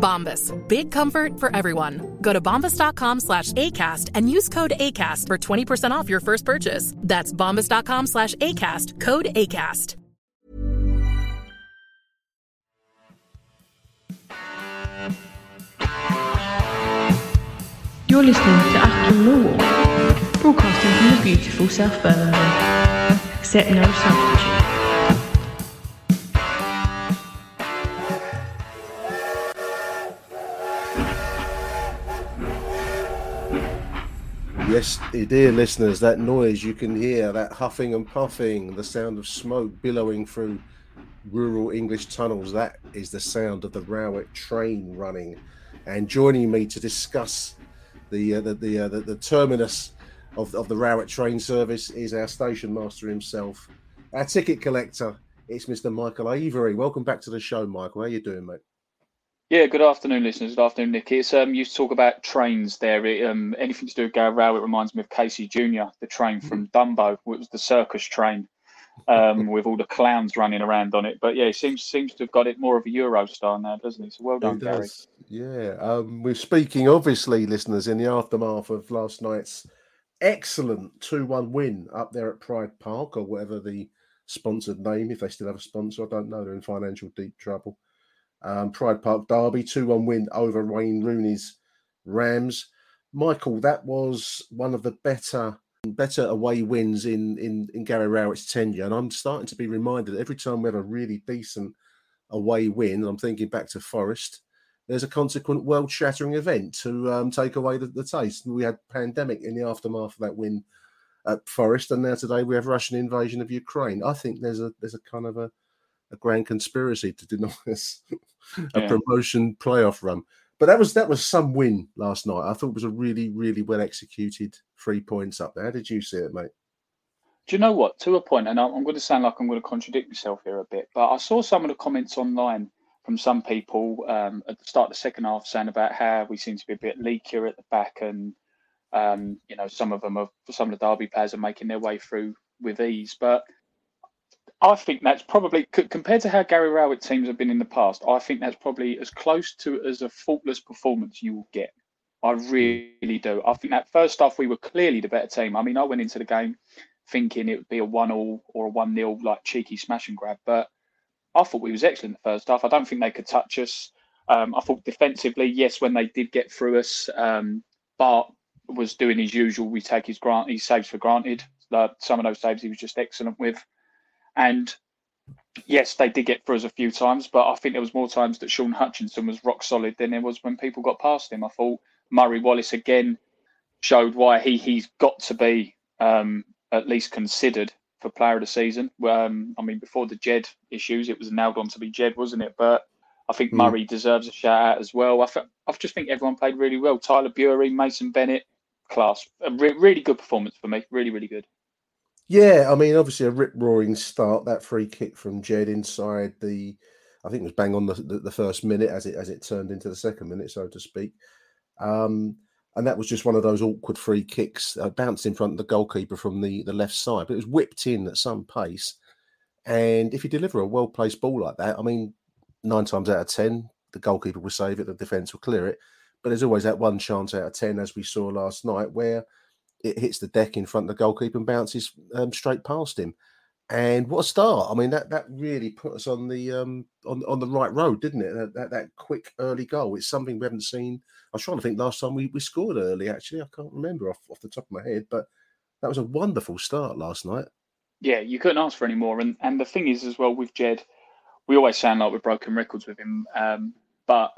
Bombas. Big comfort for everyone. Go to bombas.com slash ACAST and use code ACAST for 20% off your first purchase. That's bombas.com slash ACAST. Code ACAST. You're listening to Achtung Law, broadcasting from the beautiful South Birmingham. Accept no substitute. Yes, dear listeners, that noise you can hear, that huffing and puffing, the sound of smoke billowing through rural English tunnels, that is the sound of the Rowett train running. And joining me to discuss the uh, the the, uh, the the terminus of, of the Rowett train service is our station master himself, our ticket collector. It's Mr. Michael Avery. Welcome back to the show, Michael. How are you doing, mate? Yeah, good afternoon, listeners. Good afternoon, Nick. It's um, you talk about trains there. It, um, anything to do with Gary Rowett reminds me of Casey Jr., the train from Dumbo. which was the circus train um, with all the clowns running around on it. But yeah, he seems seems to have got it more of a Euro star now, doesn't he? So well done, It Gary. Yeah. Um, we're speaking, obviously, listeners, in the aftermath of last night's excellent 2 1 win up there at Pride Park, or whatever the sponsored name, if they still have a sponsor. I don't know. They're in financial deep trouble. Um, Pride Park Derby, 2 1 win over Wayne Rooney's Rams. Michael, that was one of the better better away wins in, in, in Gary Rowett's tenure. And I'm starting to be reminded every time we have a really decent away win, I'm thinking back to Forest, there's a consequent world shattering event to um, take away the, the taste. We had pandemic in the aftermath of that win at Forest, and now today we have Russian invasion of Ukraine. I think there's a there's a kind of a, a grand conspiracy to deny us a Yeah. promotion playoff run. But that was that was some win last night. I thought it was a really really well executed three points up there. How did you see it, mate? Do you know what? To a point, and I'm, going to sound like I'm going to contradict myself here a bit, but I saw some of the comments online from some people um, at the start of the second half saying about how we seem to be a bit leakier at the back, and um, you know some of them are some of the Derby players are making their way through with ease. But I think that's probably compared to how Gary Rowett teams have been in the past. I think that's probably as close to as a faultless performance you will get. I really do. I think that first half we were clearly the better team. I mean, I went into the game thinking it would be a one all or a one 0 like cheeky smash and grab, but I thought we was excellent the first half. I don't think they could touch us. Um, I thought defensively, yes, when they did get through us, um, Bart was doing his usual. We take his grant, his saves for granted. Uh, some of those saves he was just excellent with, and yes, they did get through us a few times, but I think there was more times that Shaun Hutchinson was rock solid than there was when people got past him. I thought Murray Wallace again showed why he he's got to be um, at least considered for player of the season. Um, I mean, before the Jed issues, it was nailed on to be Jed, wasn't it? But I think Mm. Murray deserves a shout out as well. I, th- I just think everyone played really well. Tyler Burey, Mason Bennett, class. A re- really good performance for me. Really, really good. Yeah, I mean, obviously a rip roaring start. That free kick from Jed inside the, I think it was bang on the, the, the first minute as it as it turned into the second minute, so to speak. Um, and that was just one of those awkward free kicks, uh, bounced in front of the goalkeeper from the the left side, but it was whipped in at some pace. And if you deliver a well placed ball like that, I mean, nine times out of ten, the goalkeeper will save it, the defence will clear it. But there's always that one chance out of ten, as we saw last night, where it hits the deck in front of the goalkeeper and bounces um, straight past him. And what a start! I mean, that that really put us on the um, on on the right road, didn't it? That, that that quick early goal. It's something we haven't seen. I was trying to think last time we, we scored early. Actually, I can't remember off, off the top of my head, but that was a wonderful start last night. Yeah, you couldn't ask for any more. And and the thing is as well with Jed, we always sound like we're broken records with him, um, but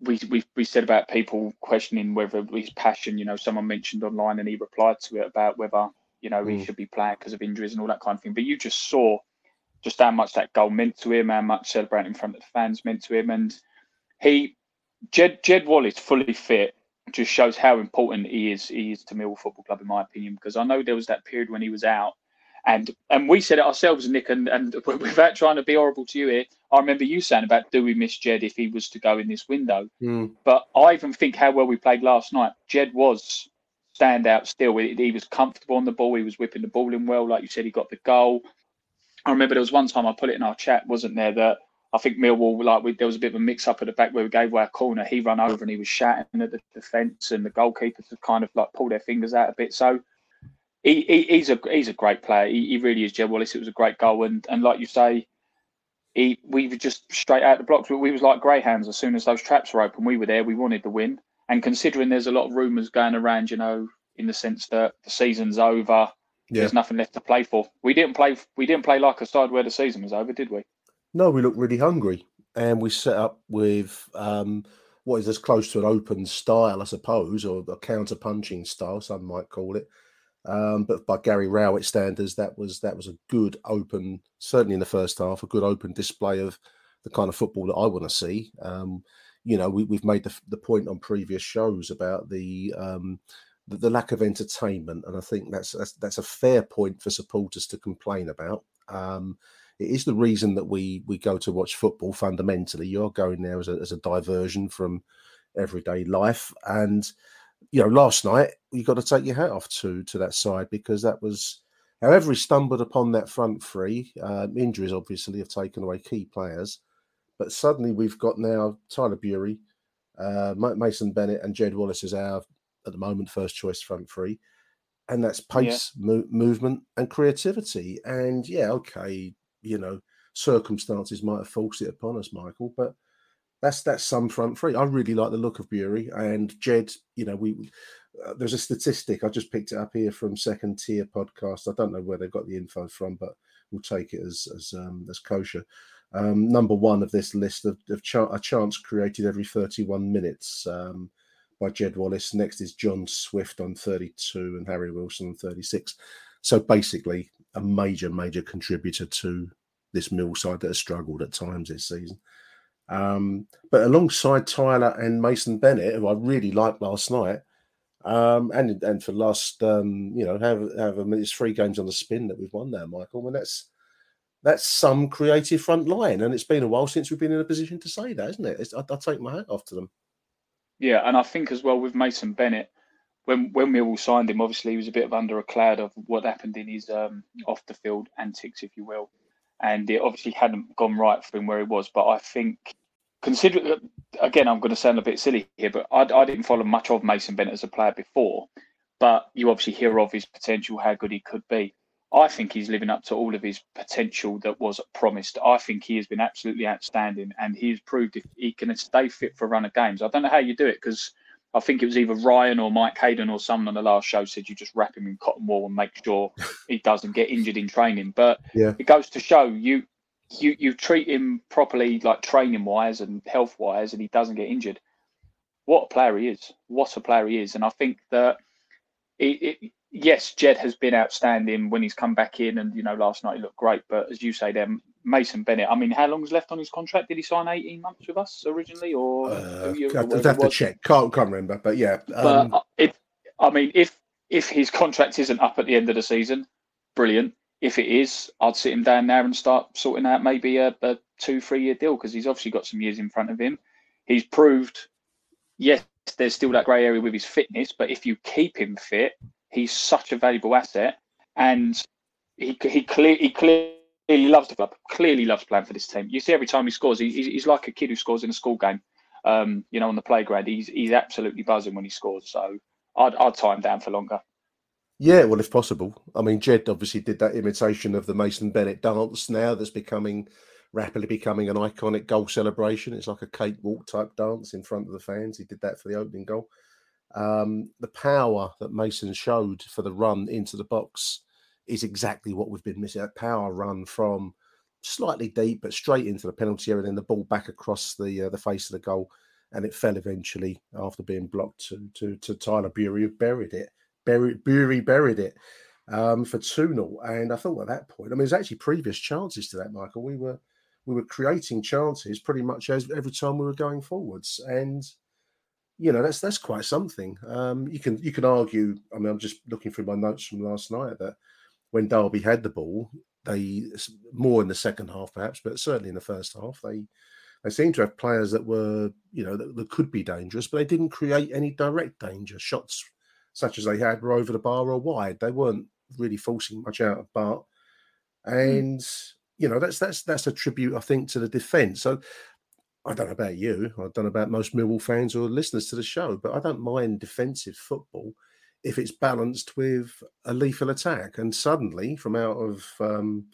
we, we we said about people questioning whether his passion. You know, someone mentioned online, and he replied to it about whether you know mm. he should be playing because of injuries and all that kind of thing. But you just saw just how much that goal meant to him, how much celebrating in front of the fans meant to him, and he Jed Jed Wallace fully fit just shows how important he is he is to Millwall Football Club in my opinion because I know there was that period when he was out and and we said it ourselves Nick and and without trying to be horrible to you here I remember you saying about do we miss Jed if he was to go in this window mm. but I even think how well we played last night Jed was stand out still he was comfortable on the ball he was whipping the ball in well like you said he got the goal I remember there was one time I put it in our chat wasn't there that I think Millwall, like we, there was a bit of a mix up at the back where we gave away a corner. He ran over and he was shouting at the defence, and the goalkeepers have kind of like pulled their fingers out a bit. So he, he he's a he's a great player. He, he really is, Jed Wallace. It was a great goal, and and like you say, he we were just straight out the blocks. We was like greyhounds. As soon as those traps were open, we were there. We wanted the win. And considering there's a lot of rumours going around, you know, in the sense that the season's over, yeah. there's nothing left to play for. We didn't play. We didn't play like a side where the season was over, did we? No, we looked really hungry, and we set up with um, what is as close to an open style, I suppose, or a counter punching style, some might call it. Um, but by Gary Rowett standards, that was that was a good open, certainly in the first half, a good open display of the kind of football that I want to see. Um, you know, we, have made the, the point on previous shows about the, um, the, the lack of entertainment, and I think that's, that's, that's a fair point for supporters to complain about. Um, it is the reason that we we go to watch football. Fundamentally, you're going there as a, as a diversion from everyday life, and you know, last night you got to take your hat off to to that side because that was. However, he stumbled upon that front three. Uh, injuries obviously have taken away key players, but suddenly we've got now Tyler Burey, uh, Mason Bennett, and Jed Wallace as our at the moment first choice front three, and that's pace, yeah. mo- movement, and creativity. And yeah, okay, you know, circumstances might have forced it upon us, Michael. But that's that's some front three. I really like the look of Burey and Jed. You know, we uh, there's a statistic I just picked it up here from Second Tier Podcast. I don't know where they got the info from, but we'll take it as as um, as kosher. Um, number one of this list of, of ch- a chance created every 31 minutes um, by Jed Wallace. Next is John Swift on 32 and Harry Wilson on 36. So basically, a major, major contributor to this mill side that has struggled at times this season. Um, but alongside Tyler and Mason Bennett, who I really liked last night, um, and and for last, um, you know, have have it's three games on the spin that we've won there, Michael. And that's that's some creative front line, and it's been a while since we've been in a position to say that, isn't it? I, I take my hat off to them. Yeah, and I think as well with Mason Bennett, when when we all signed him, obviously he was a bit of under a cloud of what happened in his um, off the field antics, if you will, and it obviously hadn't gone right for him where he was. But I think, consider again, I'm going to sound a bit silly here, but I, I didn't follow much of Mason Bennett as a player before, but you obviously hear of his potential, how good he could be. I think he's living up to all of his potential that was promised. I think he has been absolutely outstanding, and he has proved he can stay fit for a run of games. I don't know how you do it because I think it was either Ryan or Mike Hayden or someone on the last show said you just wrap him in cotton wool and make sure he doesn't get injured in training. But yeah. it goes to show you you you treat him properly, like training wise and health wise, and he doesn't get injured. What a player he is! What a player he is! And I think that it, it, yes, Jed has been outstanding when he's come back in, and you know last night he looked great. But as you say, then Mason Bennett. I mean, how long's left on his contract? Did he sign eighteen months with us originally, or uh, I'd have to check. Can't can't remember, but yeah. Um... But it, I mean, if if his contract isn't up at the end of the season, brilliant. If it is, I'd sit him down there and start sorting out maybe a, a two three year deal because he's obviously got some years in front of him. He's proved, yes, there's still that grey area with his fitness, but if you keep him fit, he's such a valuable asset, and he he clear he clear clearly loves the club. Clearly loves playing for this team. You see, every time he scores, he, he's like a kid who scores in a school game. Um, you know, on the playground, he's he's absolutely buzzing when he scores. So I'd I'd tie him down for longer. Yeah, well, if possible. I mean, Jed obviously did that imitation of the Mason Bennett dance now that's becoming rapidly becoming an iconic goal celebration. It's like a cakewalk type dance in front of the fans. He did that for the opening goal. Um, the power that Mason showed for the run into the box is exactly what we've been missing. That power run from slightly deep, but straight into the penalty area, and then the ball back across the uh, the face of the goal, and it fell eventually after being blocked to to, to Tyler Burey, who buried it. Buried, Burey buried it um, for 2 0. And I thought at that point, I mean, there's actually previous chances to that, Michael. We were we were creating chances pretty much as every time we were going forwards. And you know, that's that's quite something. Um, you can you can argue, I mean, I'm just looking through my notes from last night that when Derby had the ball, they more in the second half perhaps, but certainly in the first half, they they seemed to have players that were, you know, that, that could be dangerous, but they didn't create any direct danger. Shots such as they had were over the bar or wide. They weren't really forcing much out of Bart. Hmm. And mm. you know, that's that's that's a tribute, I think, to the defence. So I don't know about you, I don't know about most Millwall fans or listeners to the show, but I don't mind defensive football if it's balanced with a lethal attack. And suddenly, from out of um,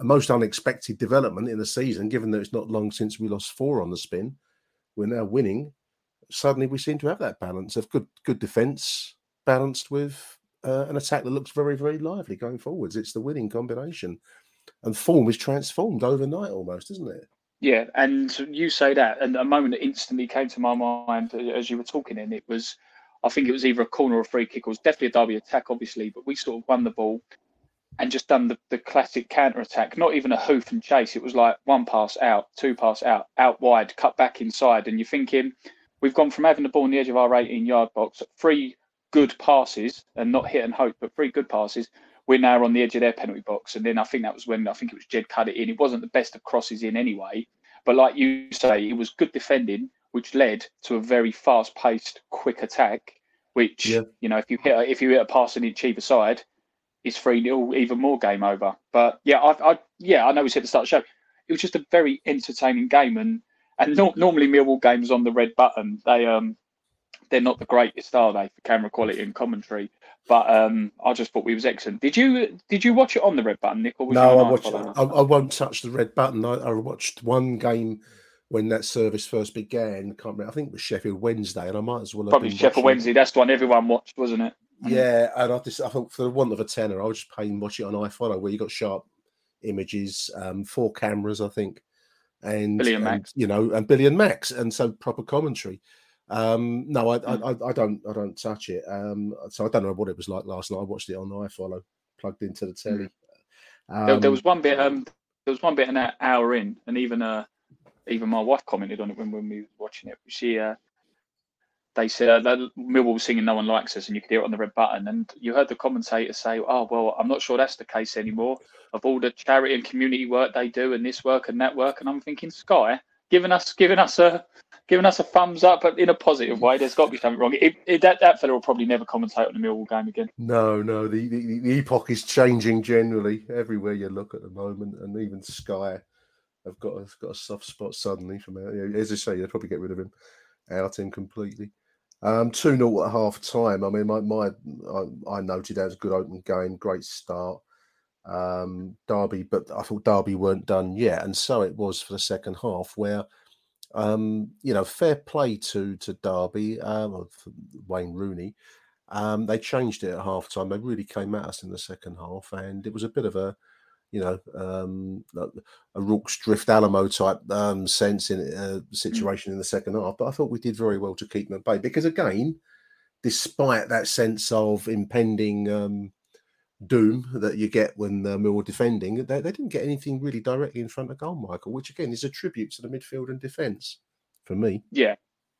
a most unexpected development in the season, given that it's not long since we lost four on the spin, we're now winning. Suddenly, we seem to have that balance of good good defence balanced with uh, an attack that looks very, very lively going forwards. It's the winning combination, and form is transformed overnight almost, isn't it? Yeah, and you say that, and a moment that instantly came to my mind as you were talking, and it was, I think it was either a corner or a free kick. It was definitely a Derby attack, obviously, but we sort of won the ball and just done the, the classic counter attack. Not even a hoof and chase. It was like one pass out, two pass out, out wide, cut back inside, and you're thinking we've gone from having the ball on the edge of our 18 yard box, three good passes and not hit and hope, but three good passes, we're now on the edge of their penalty box. And then I think that was when I think it was Jed cut it in. It wasn't the best of crosses in anyway, but like you say, it was good defending, which led to a very fast-paced, quick attack. Which yeah. you know, if you hit if you hit a pass on each either side, it's three 0 even more game over. But yeah, I, I yeah I know we said at the start of the show, it was just a very entertaining game and. And no, normally Millwall games on the red button, they um they're not the greatest, are they, for camera quality and commentary? But um, I just thought we was excellent. Did you did you watch it on the red button, Nick? Or no, I watched. I, I, won't touch the red button. I, I, watched one game when that service first began. Can't remember. I think it was Sheffield Wednesday, and I might as well probably Sheffield Wednesday. That's the one everyone watched, wasn't it? Yeah, and I just I thought for the want of a tenner, I was just paying watch it on iFollow, where you got sharp images, um, four cameras, I think, and, Billy and Max, you know, and Billy and Max, and so proper commentary. Um, no, I, I, I, don't, I don't touch it. Um, so I don't know what it was like last night. I watched it on iFollow, plugged into the mm. telly. Um, there, there, was one bit, um, there was one bit an hour in, and even uh, even my wife commented on it when, when we were watching it. She, uh, they said uh, Millwall was singing "No One Likes Us," and you could hear it on the red button, and you heard the commentator say, "Oh well, I'm not sure that's the case anymore." Of all the charity and community work they do, and this work and that work, and I'm thinking, Sky, giving us giving us a giving us a thumbs up, but in a positive way. There's got to be something wrong. It, it, that that fellow will probably never commentate on a Millwall game again. No, no. The, the, the epoch is changing generally everywhere you look at the moment, and even Sky have got a, got a soft spot suddenly for out. As I say, they'll probably get rid of him, out him completely. Um, 2 0 at half time. I mean, my, my I, I noted that was a good open game, great start. Um, Derby, but I thought Derby weren't done yet, and so it was for the second half, where um, you know, fair play to to Derby, um, Wayne Rooney. Um, they changed it at half time. They really came at us in the second half, and it was a bit of a, you know, um, a Rorke's Drift Alamo type um, sense in uh, mm. situation mm. in the second half. But I thought we did very well to keep them at bay because, again, despite that sense of impending um, doom that you get when the Mill were defending, they, they didn't get anything really directly in front of goal, Michael, which again is a tribute to the midfield and defence for me. Yeah,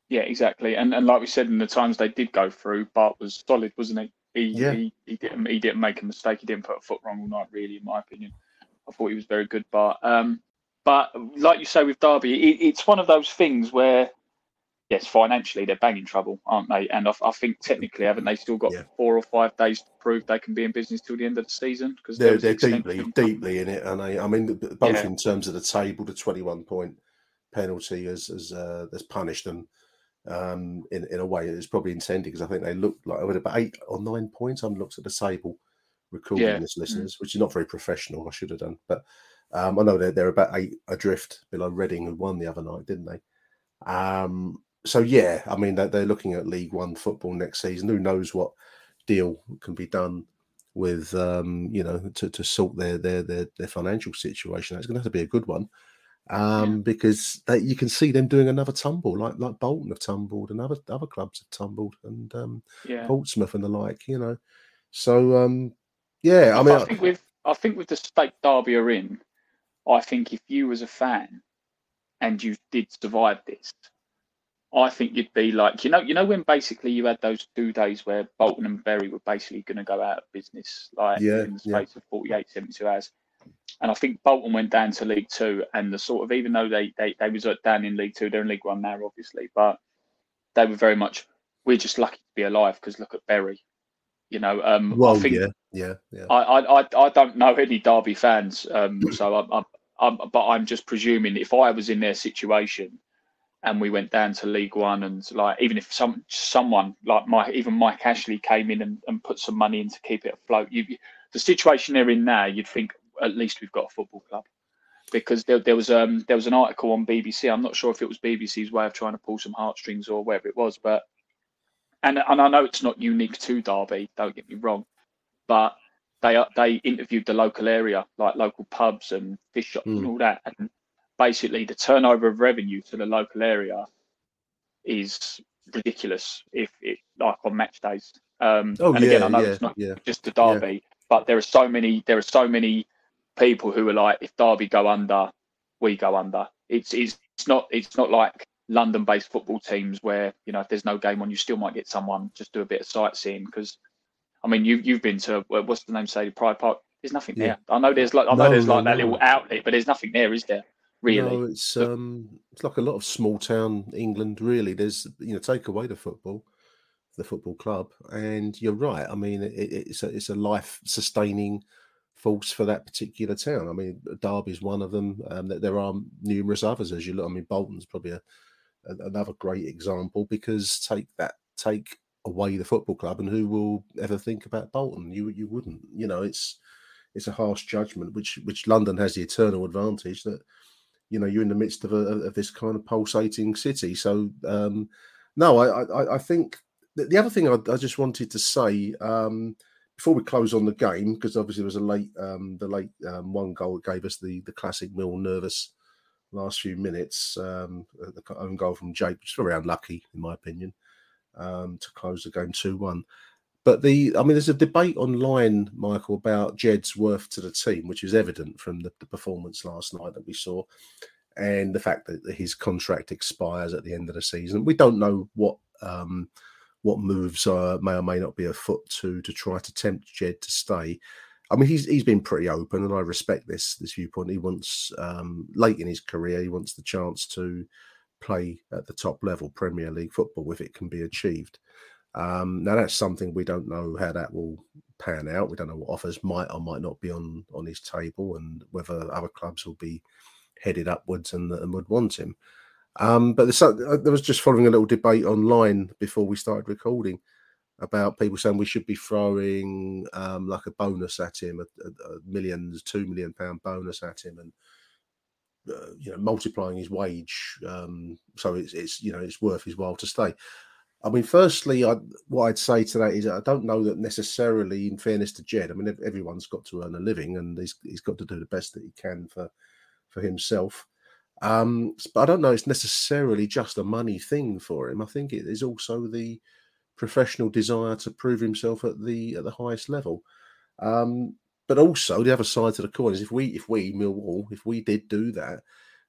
yeah, exactly. And and like we said, in the times they did go through, Bart was solid, wasn't he? He, yeah. he, he didn't he didn't make a mistake. He didn't put a foot wrong all night, really, in my opinion. I thought he was very good, Bart. Um, but like you say with Derby, it, it's one of those things where yes, financially they're banging trouble, aren't they? And I, I think technically, haven't they still got yeah. four or five days to prove they can be in business till the end of the season? Because they're, they're deeply, deeply in it, and I, I mean, both yeah. in terms of the table, the twenty-one point penalty has has, uh, has punished them um, in in a way it's probably intended because I think they looked like with about eight or nine points. I'm looked at the table recording yeah. this, listeners, mm. which is not very professional. I should have done, but um, I know they're they're about eight adrift below Reading, who won the other night, didn't they? Um, so yeah, I mean they're, they're looking at League One football next season. Who knows what deal can be done with um, you know to, to sort their, their their their financial situation. That's going to have to be a good one um, yeah. because they, you can see them doing another tumble, like like Bolton have tumbled, and other other clubs have tumbled, and um, yeah. Portsmouth and the like. You know, so um, yeah, I mean, I think with I think with the state Derby are in, I think if you was a fan and you did survive this, I think you'd be like, you know, you know when basically you had those two days where Bolton and Bury were basically going to go out of business, like yeah, in the yeah. space of 48, 72 hours. And I think Bolton went down to League Two, and the sort of even though they they, they was down in League Two, they're in League One now, obviously, but they were very much we're just lucky to be alive because look at Bury, you know. Um, well, I think yeah, yeah, yeah. I, I I I don't know any Derby fans, um, so I'm, I'm, I'm but I'm just presuming if I was in their situation and we went down to League One, and like even if some someone like my even Mike Ashley came in and, and put some money in to keep it afloat, you, the situation they're in now, you'd think at least we've got a football club because there, there was um there was an article on BBC. I'm not sure if it was BBC's way of trying to pull some heartstrings or whatever it was, but and and I know it's not unique to Derby. Don't get me wrong, but they they interviewed the local area, like local pubs and fish shops Mm. and all that, and basically the turnover of revenue to the local area is ridiculous. If it like on match days, um, Oh and yeah, again, I know yeah, it's not yeah. just the Derby, but there are so many there are so many people who are like, if Derby go under, we go under. It's it's, it's not it's not like London based football teams where you know if there's no game on, you still might get someone just do a bit of sightseeing because. I mean, you you've been to what's the name? Say Pride Park. There's nothing Yeah. there. I know there's like I know No, there's no, like that no. little outlet, but there's nothing there, is there? Really? No, it's um, it's like a lot of small town England. Really, there's you know, take away the football, the football club, and you're right. I mean, it, it's a it's a life sustaining force for that particular town. I mean, Derby's one of them. Um, there- are numerous others as you look. I mean, Bolton's probably a, a- another great example because take that take away the football club, and who will ever think about Bolton? You you wouldn't. You know, it's it's a harsh judgment, which which London has the eternal advantage that you know you're in the midst of a of this kind of pulsating city. So um, no, I I, I think the, the other thing I, I just wanted to say um, before we close on the game because obviously there was a late um, the late um, one goal that gave us the the classic Mill nervous last few minutes. Um, the own goal from Jake, which is very unlucky in my opinion, um, to close the game two one. But the, I mean, there's a debate online, Michael, about Jed's worth to the team, which is evident from the, the performance last night that we saw, and the fact that his contract expires at the end of the season. We don't know what um, what moves uh, may or may not be afoot to to try to tempt Jed to stay. I mean, he's he's been pretty open, and I respect this this viewpoint. He wants um, late in his career, he wants the chance to play at the top level, Premier League football, if it can be achieved. Um, now that's something we don't know how that will pan out. We don't know what offers might or might not be on on his table, and whether other clubs will be headed upwards and, and would want him. Um, but there's, some- uh, there was just following a little debate online before we started recording about people saying we should be throwing um, like a bonus at him, a, a, a millions, two million pound bonus at him, and uh, you know multiplying his wage um, so it's, it's you know it's worth his while to stay. I mean, firstly, I, what I'd say to that is I don't know that necessarily, in fairness to Jed, I mean, everyone's got to earn a living and he's, he's got to do the best that he can for for himself. Um, but I don't know it's necessarily just a money thing for him. I think it is also the professional desire to prove himself at the at the highest level. Um, but also the other side to the coin is if we if we Millwall if we did do that,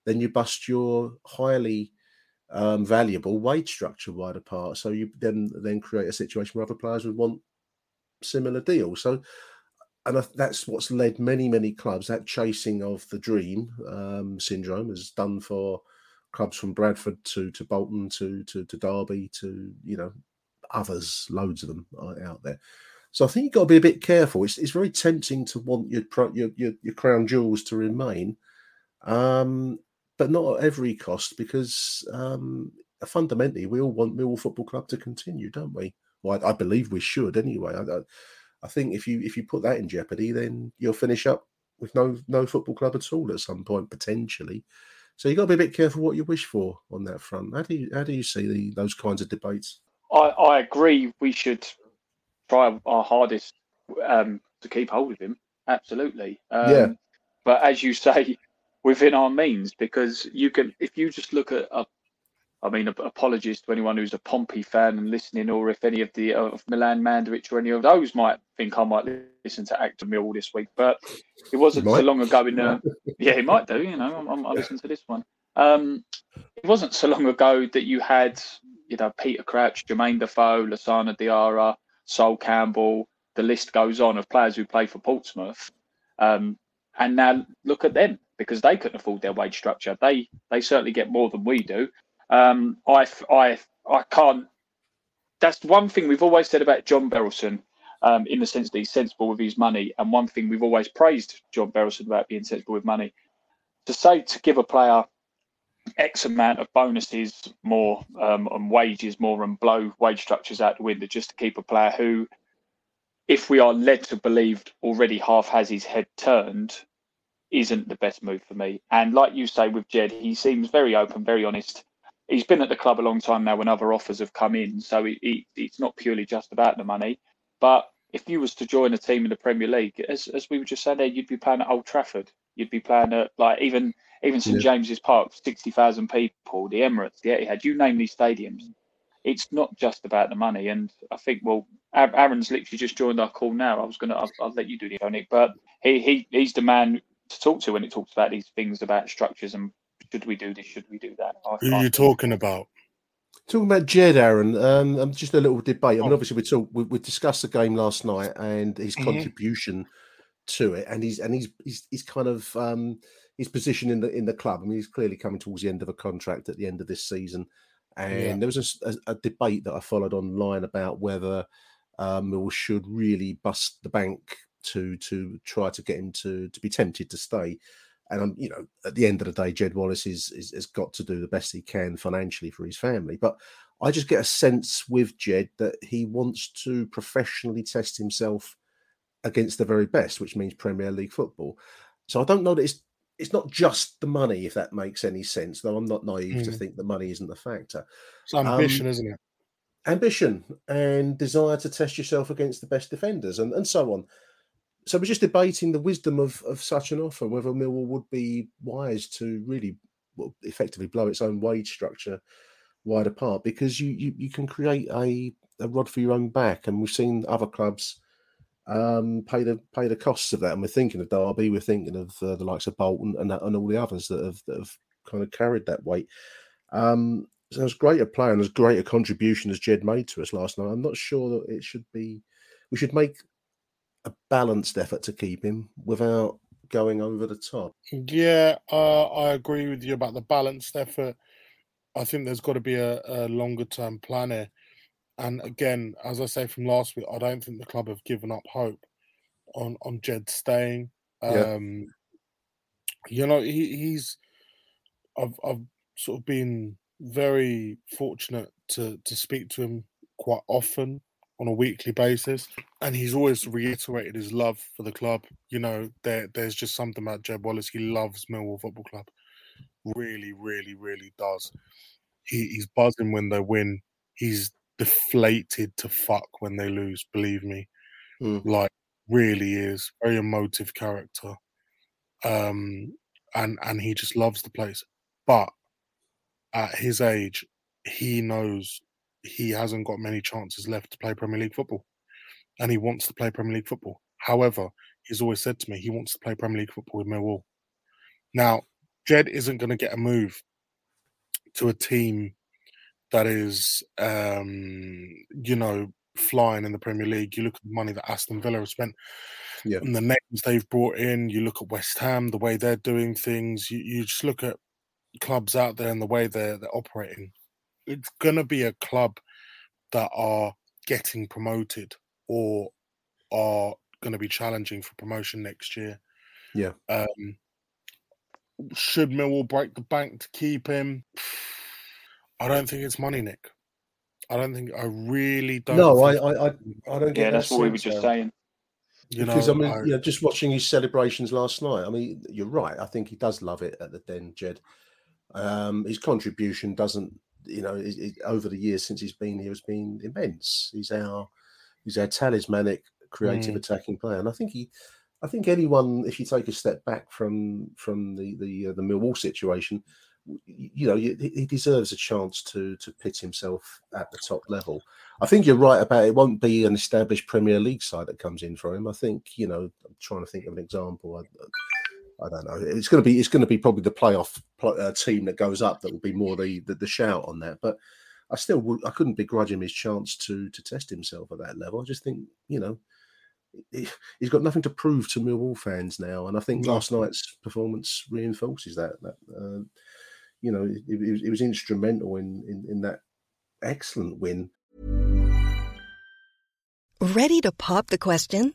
then you bust your highly um, valuable wage structure wide apart. So you then then create a situation where other players would want similar deals. So, and that's what's led many many clubs that chasing of the dream um, syndrome has done for clubs from Bradford to to Bolton to to to Derby to you know others, loads of them are out there. So I think you've got to be a bit careful. It's, it's very tempting to want your, your your your crown jewels to remain, um, but not at every cost because um, fundamentally we all want Millwall Football Club to continue, don't we? Well, I, I believe we should anyway. I, I, I think if you if you put that in jeopardy, then you'll finish up with no no football club at all at some point potentially. So you've got to be a bit careful what you wish for on that front. How do you how do you see the, those kinds of debates? I, I agree. We should try our hardest um, to keep hold of him. Absolutely. Um, Yeah. But as you say, within our means, because you can, if you just look at a I mean, apologies to anyone who's a Pompey fan and listening, or if any of the of Milan Mandaric or any of those might think I might listen to Actor Mill this week. But it wasn't so long ago in the yeah, he might do. You know, I'm, I'm, I listen to this one. Um, it wasn't so long ago that you had you know Peter Crouch, Jermaine Defoe, Lassana Diarra, Sol Campbell. The list goes on of players who play for Portsmouth. Um, and now look at them because they couldn't afford their wage structure. They they certainly get more than we do. Um, I, I, I can't. That's one thing we've always said about John Berylson, um, in the sense that he's sensible with his money, and one thing we've always praised John Berylson about being sensible with money. To say to give a player X amount of bonuses more um, and wages more and blow wage structures out the window just to keep a player who, if we are led to believe already half has his head turned, isn't the best move for me. And like you say with Jed, he seems very open, very honest he's been at the club a long time now when other offers have come in so he, he, it's not purely just about the money. But if you was to join a team in the premier league as, as we were just saying there you'd be playing at old trafford. You'd be playing at like even even st Yeah. james's park 60000 people the emirates the etihad you name these stadiums. It's not just about the money and i think well aaron's literally just joined our call now. I was gonna i'll, I'll let you do the Nick, but he, he he's the man to talk to when it talks about these things about structures and should we do this should we do that I- Who are you think- talking about? Talking about Jed, Aaron, um, um, just a little debate. I mean, Oh. obviously we talk, we, we discussed the game last night and his Mhm. contribution to it, and he's and he's he's, he's kind of um, his position in the in the club. I mean, he's clearly coming towards the end of a contract at the end of this season, and Yeah. there was a debate that I followed online about whether um, Mill should really bust the bank to to try to get him to to be tempted to stay. And um, you know, at the end of the day, Jed Wallace is, is has got to do the best he can financially for his family. But I just get a sense with Jed that he wants to professionally test himself against the very best, which means Premier League football. So I don't know that it's it's not just the money, if that makes any sense. Though I'm not naive to Mm. think that money isn't the factor. It's ambition, Um, isn't it? Ambition and desire to test yourself against the best defenders, and, and so on. So we're just debating the wisdom of, of such an offer, whether Millwall would be wise to really well, effectively blow its own wage structure wide apart, because you you, you can create a, a rod for your own back, and we've seen other clubs um, pay the pay the costs of that. And we're thinking of Derby, we're thinking of uh, the likes of Bolton and and all the others that have that have kind of carried that weight. Um, so as great a player and as great a contribution as Jed made to us last night, I'm not sure that it should be. We should make a balanced effort to keep him without going over the top. Yeah, uh, I agree with you about the balanced effort. I think there's got to be a, a longer term plan here. And again, as I say from last week, I don't think the club have given up hope on on Jed staying. Yeah. Um, you know, he, he's I've I've sort of been very fortunate to to speak to him quite often on a weekly basis, and he's always reiterated his love for the club. You know, there there's just something about Jed Wallace. He loves Millwall Football Club, really, really, really does. He, he's buzzing when they win. He's deflated to fuck when they lose. Believe me, Mm. like really is very emotive character. Um, and and he just loves the place. But at his age, he knows he hasn't got many chances left to play Premier League football, and he wants to play Premier League football. However, he's always said to me he wants to play Premier League football with Millwall. Now, Jed isn't going to get a move to a team that is, um, you know, flying in the Premier League. You look at the money that Aston Villa have spent Yeah. and the names they've brought in. You look at West Ham, the way they're doing things. You, you just look at clubs out there and the way they're they're operating. It's gonna be a club that are getting promoted or are going to be challenging for promotion next year. Yeah. Um, should Millwall break the bank to keep him? I don't think it's money, Nick. I don't think. I really don't. No, I I, I, I don't get Yeah, that that's what we were just Aaron. saying. you know, I mean, I- you know, just watching his celebrations last night. I mean, you're right. I think he does love it at the Den, Jed. Um, his contribution doesn't, you know, it, it, over the years since he's been here has been immense. He's our he's our talismanic creative Mm. attacking player, and I think he, I think anyone, if you take a step back from from the the uh, the Millwall situation, you know, he he deserves a chance to to pit himself at the top level. I think you're right about it. Won't be an established Premier League side that comes in for him. I think you know. I'm trying to think of an example. I, I don't know. It's going to be it's going to be probably the playoff pl- uh, team that goes up that will be more the, the the shout on that. But I still would, I couldn't begrudge him his chance to to test himself at that level. I just think you know he- he's got nothing to prove to Millwall fans now, and I think No. last night's performance reinforces that. That uh, you know, it, it, was- it was instrumental in, in in that excellent win. Ready to pop the question?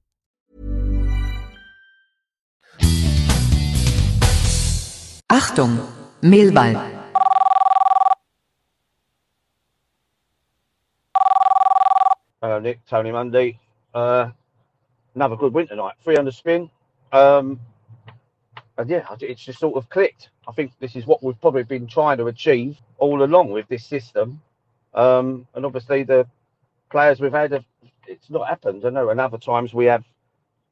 Achtung, Mehlball. Hello, Nick. Tony Mundy. Uh, another good win tonight. 300 spin. Um, and yeah, it's just sort of clicked. I think this is what we've probably been trying to achieve all along with this system. Um, and obviously, the players we've had, have, it's not happened. I know, and other times we have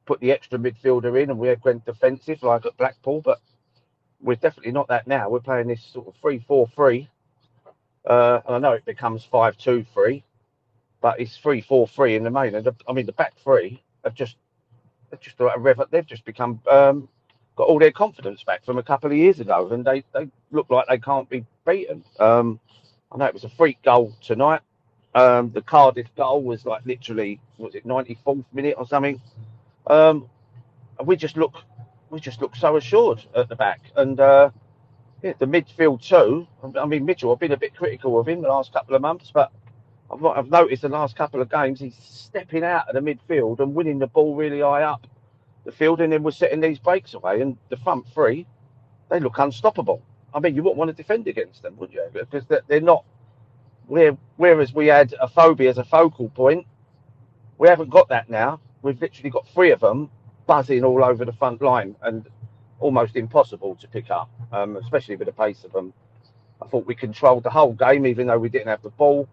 put the extra midfielder in and we have went defensive, like at Blackpool, but we're definitely not that now. We're playing this sort of 3 4 3. Uh, and I know it becomes 5 2 3 but it's three four three in the main. And the, I mean, the back three have just they've just they've just become um, got all their confidence back from a couple of years ago, and they they look like they can't be beaten. Um, I know it was a freak goal tonight. Um, the Cardiff goal was like literally was it ninety fourth minute or something. Um, we just look we just look so assured at the back, and uh, yeah, the midfield too. I mean, Mitchell, I've been a bit critical of him the last couple of months, but I've, I've noticed the last couple of games he's stepping out of the midfield and winning the ball really high up the field, and then we're setting these breaks away. And the front three, they look unstoppable. I mean, you wouldn't want to defend against them, would you? Because they're not. Whereas we had Afobe as a focal point, we haven't got that now. We've literally got three of them buzzing all over the front line and almost impossible to pick up, um, especially with the pace of them. I thought we controlled the whole game, even though we didn't have the ball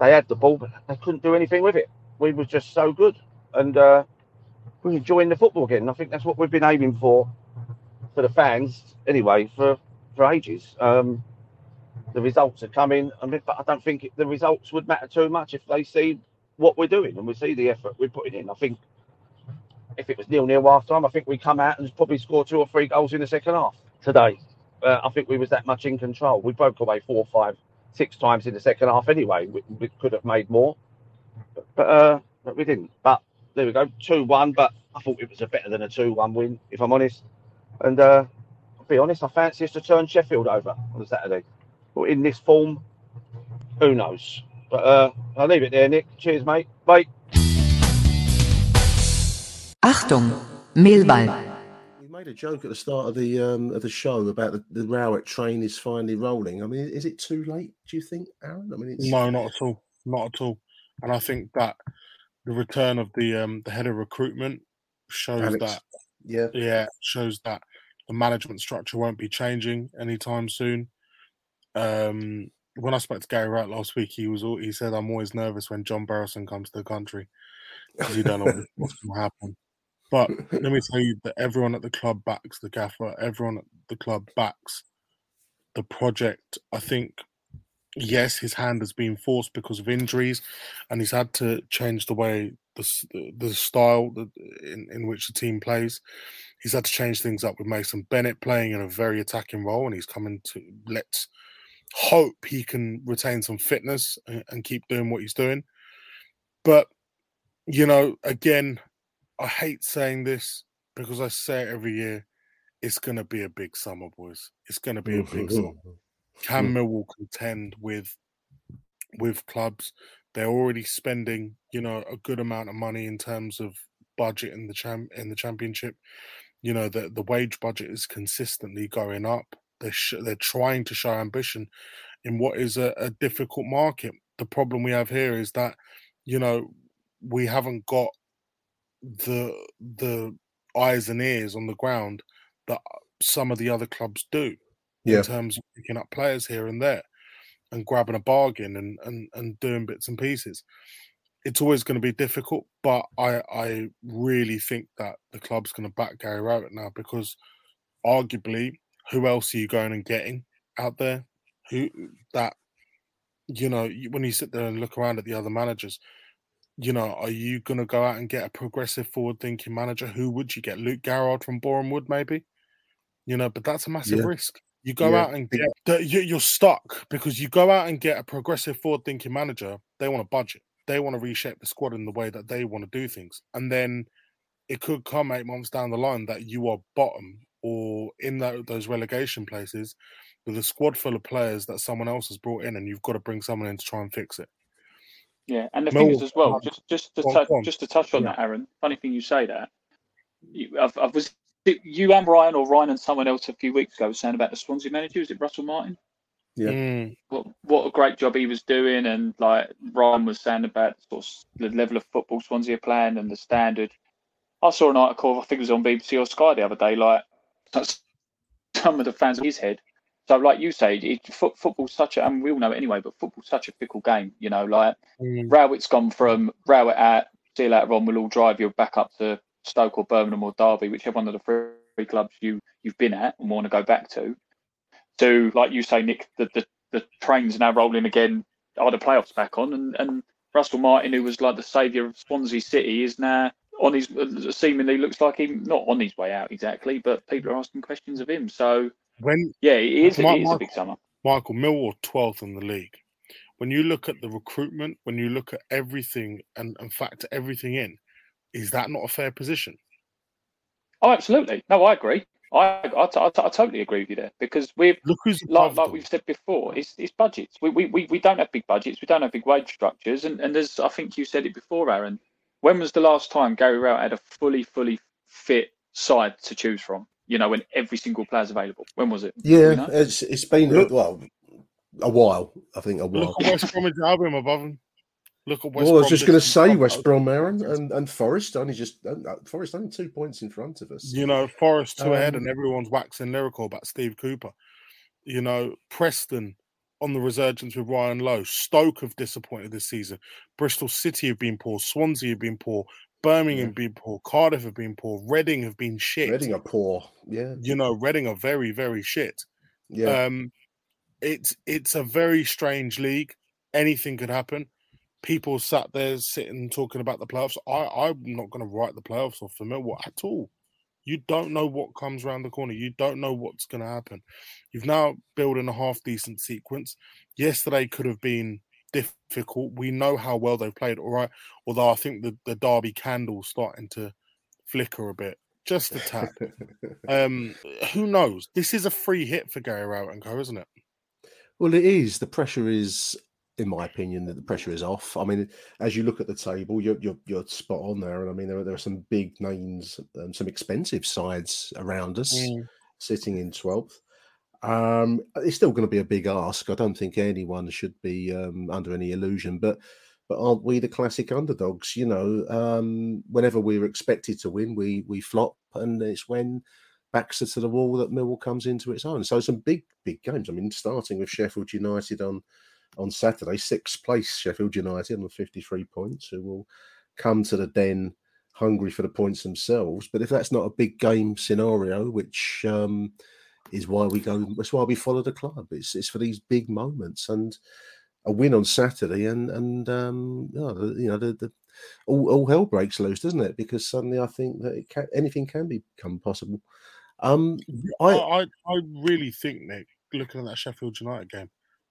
they had the ball, but they couldn't do anything with it. We were just so good, and uh, we were enjoying the football again. I think that's what we've been aiming for for the fans, anyway, for for ages. Um, the results are coming, I mean, but I don't think the results would matter too much if they see what we're doing and we see the effort we're putting in. I think if it was nil nil half time, I think we come out and probably score two or three goals in the second half today. Uh, I think we was that much in control. We broke away four, five, six times in the second half anyway. We, we could have made more, but, but, uh, but we didn't. But there we go, two one. But I thought it was a better than a two one win, if I'm honest. And uh, I'll be honest, I fancy us to turn Sheffield over on Saturday. But in this form, who knows? But uh, I'll leave it there, Nick. Cheers, mate. Bye. Achtung, Mehlball. We made a joke at the start of the um, of the show about the, the Rowett train is finally rolling. I mean, is it too late? Do you think, Aaron? I mean, it's No, not at all. Not at all. And I think that the return of the um, the head of recruitment shows Alex. that Yeah. yeah shows that the management structure won't be changing anytime soon. Um, when I spoke to Gary Rowett last week, he was all, he said I'm always nervous when John Berylson comes to the country because you don't know what's going to happen. But let me tell you that everyone at the club backs the gaffer. Everyone at the club backs the project. I think yes, his hand has been forced because of injuries, and he's had to change the way the the, style in in which the team plays. He's had to change things up with Mason Bennett playing in a very attacking role, and he's coming to let's hope he can retain some fitness and, and keep doing what he's doing. But you know, again, I hate saying this because I say it every year. It's going to be a big summer, boys. It's going to be a big summer. Can Millwall contend with with clubs? They're already spending, you know, a good amount of money in terms of budget in the champ in the championship. You know, the the wage budget is consistently going up. They're sh- they're trying to show ambition in what is a, a difficult market. The problem we have here is that, you know, we haven't got the the eyes and ears on the ground that uh, some of the other clubs do Yeah. in terms of picking up players here and there and grabbing a bargain and and, and doing bits and pieces. It's always going to be difficult, but I I really think that the club's going to back Gary Rowett now because arguably, who else are you going and getting out there? Who that you know when you sit there and look around at the other managers, you know, are you going to go out and get a progressive, forward-thinking manager? Who would you get? Luke Garrard from Boreham Wood, maybe. You know, but that's a massive Yeah. risk. You go Yeah. out and get you're stuck because you go out and get a progressive, forward-thinking manager. They want a budget. They want to reshape the squad in the way that they want to do things, and then it could come eight months down the line that you are bottom or in that, those relegation places with a squad full of players that someone else has brought in, and you've got to bring someone in to try and fix it. Yeah, and the thing is as well, just just to Go touch on. just to touch on Yeah. that, Aaron. Funny thing you say that. You, I've, I was you and Ryan or Ryan and someone else a few weeks ago was saying about the Swansea manager. Was it Russell Martin? Yeah. Mm, What what a great job he was doing, and like Ryan was saying about sort of the level of football Swansea are playing and the standard. I saw an article, I think it was on BBC or Sky the other day, like some of the fans of his head. So, like you say, it, foot, football's such a, and we all know it anyway, but football's such a fickle game. You know, like mm. Rowett's gone from Rowett out, see you later on, we'll all drive you back up to Stoke or Birmingham or Derby, whichever one of the three clubs you, you've been at and want to go back to, to, like you say, Nick, the, the, the train's now rolling again, are the playoffs back on? And, and Russell Martin, who was like the saviour of Swansea City, is now on his, seemingly looks like him, not on his way out exactly, but people are asking questions of him. So, When yeah, it is, My- is a big summer. Michael Millwall 12th in the league. When you look at the recruitment, when you look at everything and, and factor everything in, is that not a fair position? Oh, absolutely. No, I agree. I, I, I, I totally agree with you there because we've like, like we've said before, it's, it's budgets. We, we, we, we don't have big budgets. We don't have big wage structures. And, and there's, I think you said it before, Aaron. When was the last time Gary Rowett had a fully, fully fit side to choose from? You know, when every single player's available. When was it? Yeah, You know? it's it's been Look- well a while. I think a while. Look at West Bromwich Albion above them. Look at West well, I was just going to say above West. Brom, Aaron, and, and Forest only just uh, Forest only two points in front of us. You know, Forest two ahead, Um, and everyone's waxing lyrical about Steve Cooper. You know, Preston on the resurgence with Ryan Lowe. Stoke have disappointed this season. Bristol City have been poor. Swansea have been poor. Birmingham have been poor. Cardiff have been poor. Reading have been shit. Reading are poor. Yeah, You know, Reading are very, very shit. yeah. Um, it's it's a very strange league. Anything could happen. People sat there sitting talking about the playoffs. I I'm not going to write the playoffs off for Millwall at all. You don't know what comes around the corner. You don't know what's going to happen. You've now building a half decent sequence. Yesterday could have been difficult. We know how well they've played. All right, although I think the the Derby candle's starting to flicker a bit, just a tad. um, who knows? This is a free hit for Gary Rowett and Co, isn't it? Well, it is. The pressure is, in my opinion, that the pressure is off. I mean, as you look at the table, you're you're, you're spot on there, and I mean, there are, there are some big names and some expensive sides around us Mm. sitting in twelfth. Um, it's still going to be a big ask. I don't think anyone should be um, under any illusion, but but aren't we the classic underdogs? You know, um, whenever we're expected to win, we we flop, and it's when backs are to the wall that Millwall comes into its own. So some big big games. I mean, starting with Sheffield United on on Saturday, sixth place Sheffield United on 53 points, who will come to the den hungry for the points themselves. But if that's not a big game scenario, which um, is why we go, that's why we follow the club. It's it's for these big moments and a win on Saturday, and and um, you know, the, the, all, all hell breaks loose, doesn't it? Because suddenly I think that can, anything can become possible. Um, I, I I really think Nick, looking at that Sheffield United game,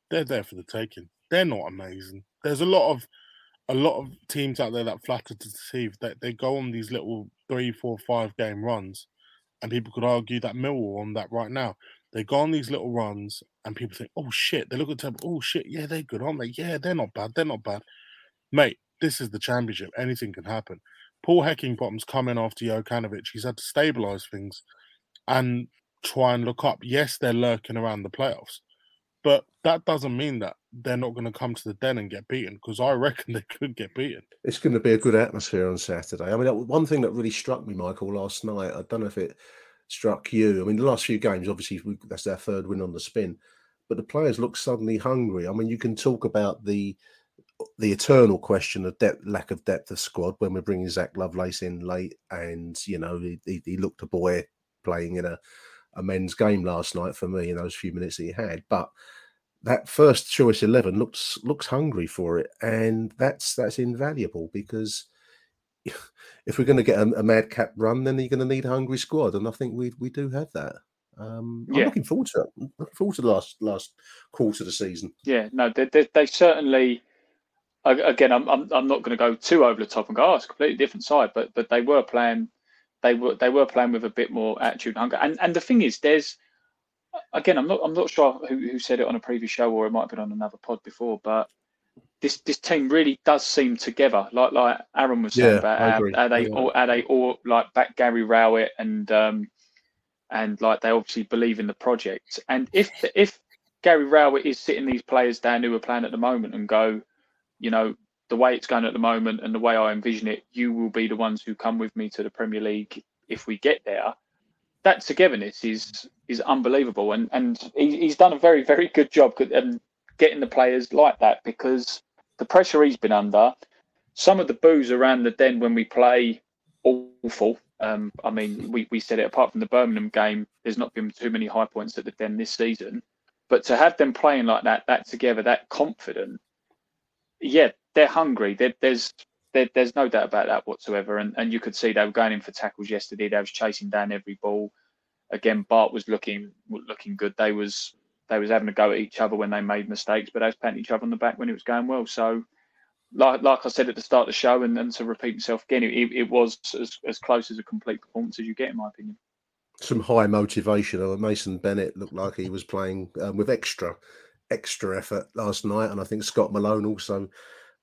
they're there for the taking. They're not amazing. There's a lot of a lot of teams out there that flatter to deceive. That they go on these little three, four, five game runs, and people could argue that Millwall on that right now. They go on these little runs, and people think, "Oh shit!" They look at the table. Oh shit! Yeah, they're good, aren't they? Yeah, they're not bad. They're not bad, mate. This is the championship. Anything can happen. Paul Heckingbottom's coming after Jokanovic. He's had to stabilise things and try and look up. Yes, they're lurking around the playoffs, but that doesn't mean that they're not going to come to the den and get beaten because I reckon they could get beaten. It's going to be a good atmosphere on Saturday. I mean, one thing that really struck me, Michael, last night, I don't know if it struck you. I mean, the last few games, obviously, we, that's our third win on the spin, but the players look suddenly hungry. I mean, you can talk about the the eternal question of depth, lack of depth of squad when we're bringing Zak Lovelace in late, and you know he, he, looked a boy playing in a, a men's game last night for me in those few minutes he had, but that first choice eleven looks looks hungry for it, and that's that's invaluable because if we're going to get a, a madcap run, then you're going to need a hungry squad, and I think we we do have that. Um, I'm looking forward to it. I'm looking forward to the last last quarter of the season. Yeah, no, they, they, they certainly. Again, I'm I'm, I'm not going to go too over the top and go, oh, it's a completely different side, but but they were playing, they were they were playing with a bit more attitude and hunger. And and the thing is, there's again, I'm not I'm not sure who, who said it on a previous show or it might have been on another pod before, but this this team really does seem together. Like like Aaron was saying Yeah, about how, how they Yeah. all how they all like back Gary Rowett and um and like they obviously believe in the project. And if if Gary Rowett is sitting these players down who are playing at the moment and go, you know, the way it's going at the moment and the way I envision it, you will be the ones who come with me to the Premier League if we get there. That togetherness is is unbelievable, and and he, he's done a very very good job co- um, getting the players like that because the pressure he's been under, some of the boos around the den when we play awful. Um, I mean, we, we said it apart from the Birmingham game, there's not been too many high points at the den this season. But to have them playing like that, that together, that confident, yeah, they're hungry. There, there's there, there's no doubt about that whatsoever. And and you could see they were going in for tackles yesterday. They was chasing down every ball. Again, Bart was looking looking good. They was they was having a go at each other when they made mistakes, but they was patting each other on the back when it was going well. So, like like I said at the start of the show, and, and to repeat myself again, it, it was as, as close as a complete performance as you get, in my opinion. Some high motivation. Uh, Mason Bennett looked like he was playing um, with extra extra effort last night, and I think Scott Malone also,